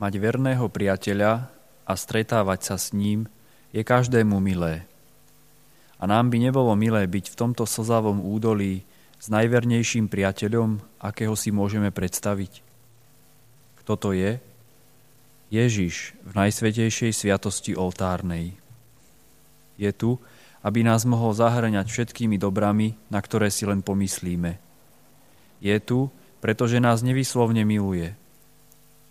Mať verného priateľa a stretávať sa s ním je každému milé. A nám by nebolo milé byť v tomto slzavom údolí s najvernejším priateľom, akého si môžeme predstaviť. Kto to je? Ježiš v najsvetejšej sviatosti oltárnej. Je tu, aby nás mohol zahrňať všetkými dobrami, na ktoré si len pomyslíme. Je tu, pretože nás nevyslovne miluje.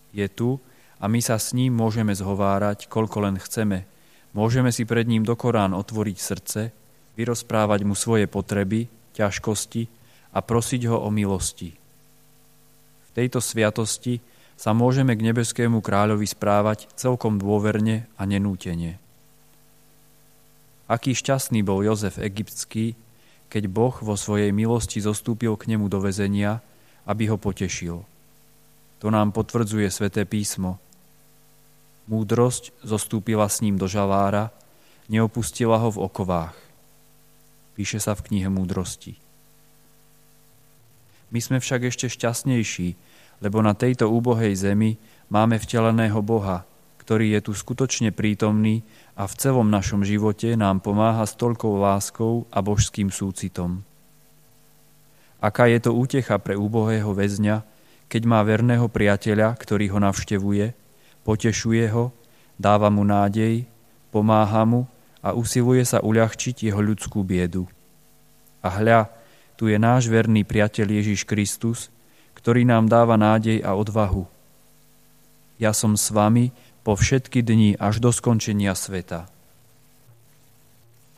Je tu a my sa s ním môžeme zhovárať, koľko len chceme. Môžeme si pred ním do Korán otvoriť srdce, vyrozprávať mu svoje potreby, ťažkosti a prosiť ho o milosti. V tejto sviatosti sa môžeme k nebeskému kráľovi správať celkom dôverne a nenútene. Aký šťastný bol Jozef egyptský, keď Boh vo svojej milosti zostúpil k nemu do vezenia, aby ho potešil. To nám potvrdzuje sväté písmo. Múdrosť zostúpila s ním do žalára, neopustila ho v okovách. Píše sa v knihe Múdrosti. My sme však ešte šťastnejší, lebo na tejto úbohej zemi máme vteleného Boha, ktorý je tu skutočne prítomný a v celom našom živote nám pomáha s toľkou láskou a božským súcitom. Aká je to útecha pre úbohého väzňa, keď má verného priateľa, ktorý ho navštevuje, potešuje ho, dáva mu nádej, pomáha mu a usiluje sa uľahčiť jeho ľudskú biedu. A hľa, tu je náš verný priateľ Ježiš Kristus, ktorý nám dáva nádej a odvahu. Ja som s vami po všetky dni až do skončenia sveta.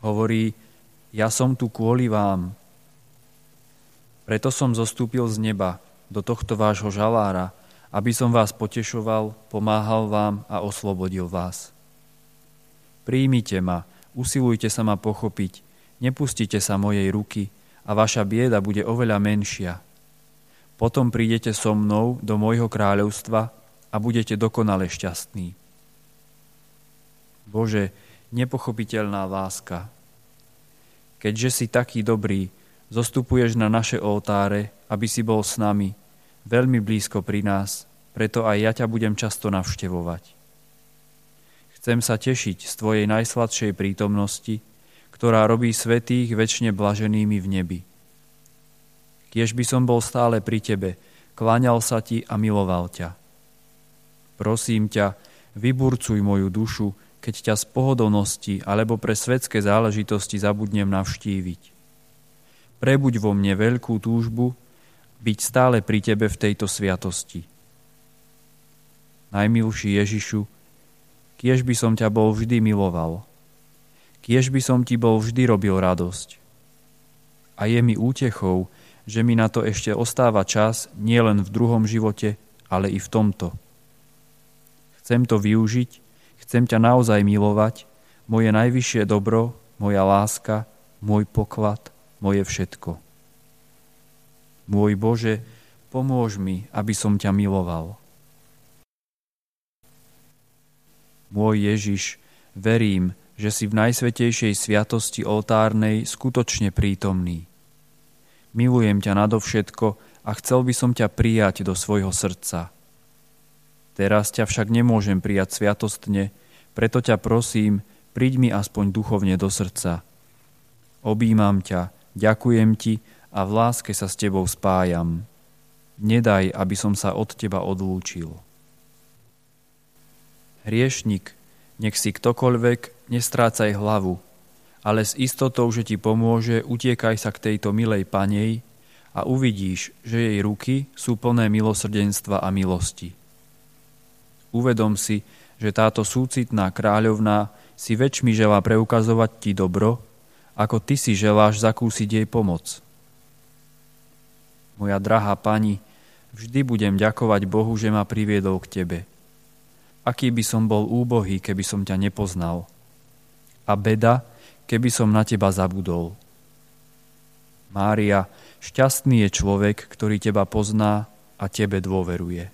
Hovorí, ja som tu kvôli vám. Preto som zostúpil z neba do tohto vášho žalára, aby som vás potešoval, pomáhal vám a oslobodil vás. Príjmite ma, usilujte sa ma pochopiť, nepustite sa mojej ruky, a vaša bieda bude oveľa menšia. Potom prídete so mnou do môjho kráľovstva a budete dokonale šťastní. Bože, nepochopiteľná láska, keďže si taký dobrý, zostupuješ na naše oltáre, aby si bol s nami, veľmi blízko pri nás, preto aj ja ťa budem často navštevovať. Chcem sa tešiť z Tvojej najsladšej prítomnosti, ktorá robí svetých väčšine blaženými v nebi. Kiež by som bol stále pri tebe, kláňal sa ti a miloval ťa. Prosím ťa, vyburcuj moju dušu, keď ťa z pohodlnosti alebo pre svetské záležitosti zabudnem navštíviť. Prebuď vo mne veľkú túžbu byť stále pri tebe v tejto sviatosti. Najmilší Ježišu, kiež by som ťa bol vždy miloval – kiež by som ti bol vždy robil radosť. A je mi útechou, že mi na to ešte ostáva čas nielen v druhom živote, ale i v tomto. Chcem to využiť, chcem ťa naozaj milovať, moje najvyššie dobro, moja láska, môj poklad, moje všetko. Môj Bože, pomôž mi, aby som ťa miloval. Môj Ježiš, verím, že si v najsvetejšej sviatosti oltárnej skutočne prítomný. Milujem ťa nadovšetko a chcel by som ťa prijať do svojho srdca. Teraz ťa však nemôžem prijať sviatostne, preto ťa prosím, príď mi aspoň duchovne do srdca. Obímam ťa, ďakujem ti a v láske sa s tebou spájam. Nedaj, aby som sa od teba odlúčil. Hriešnik, nech si ktokoľvek nestrácaj hlavu, ale s istotou, že ti pomôže, utiekaj sa k tejto milej panej a uvidíš, že jej ruky sú plné milosrdenstva a milosti. Uvedom si, že táto súcitná kráľovná si väčšmi želá preukazovať ti dobro, ako ty si želáš zakúsiť jej pomoc. Moja drahá pani, vždy budem ďakovať Bohu, že ma priviedol k tebe – Aký by som bol úbohý, keby som ťa nepoznal. A beda, keby som na teba zabudol. Mária, šťastný je človek, ktorý teba pozná a tebe dôveruje.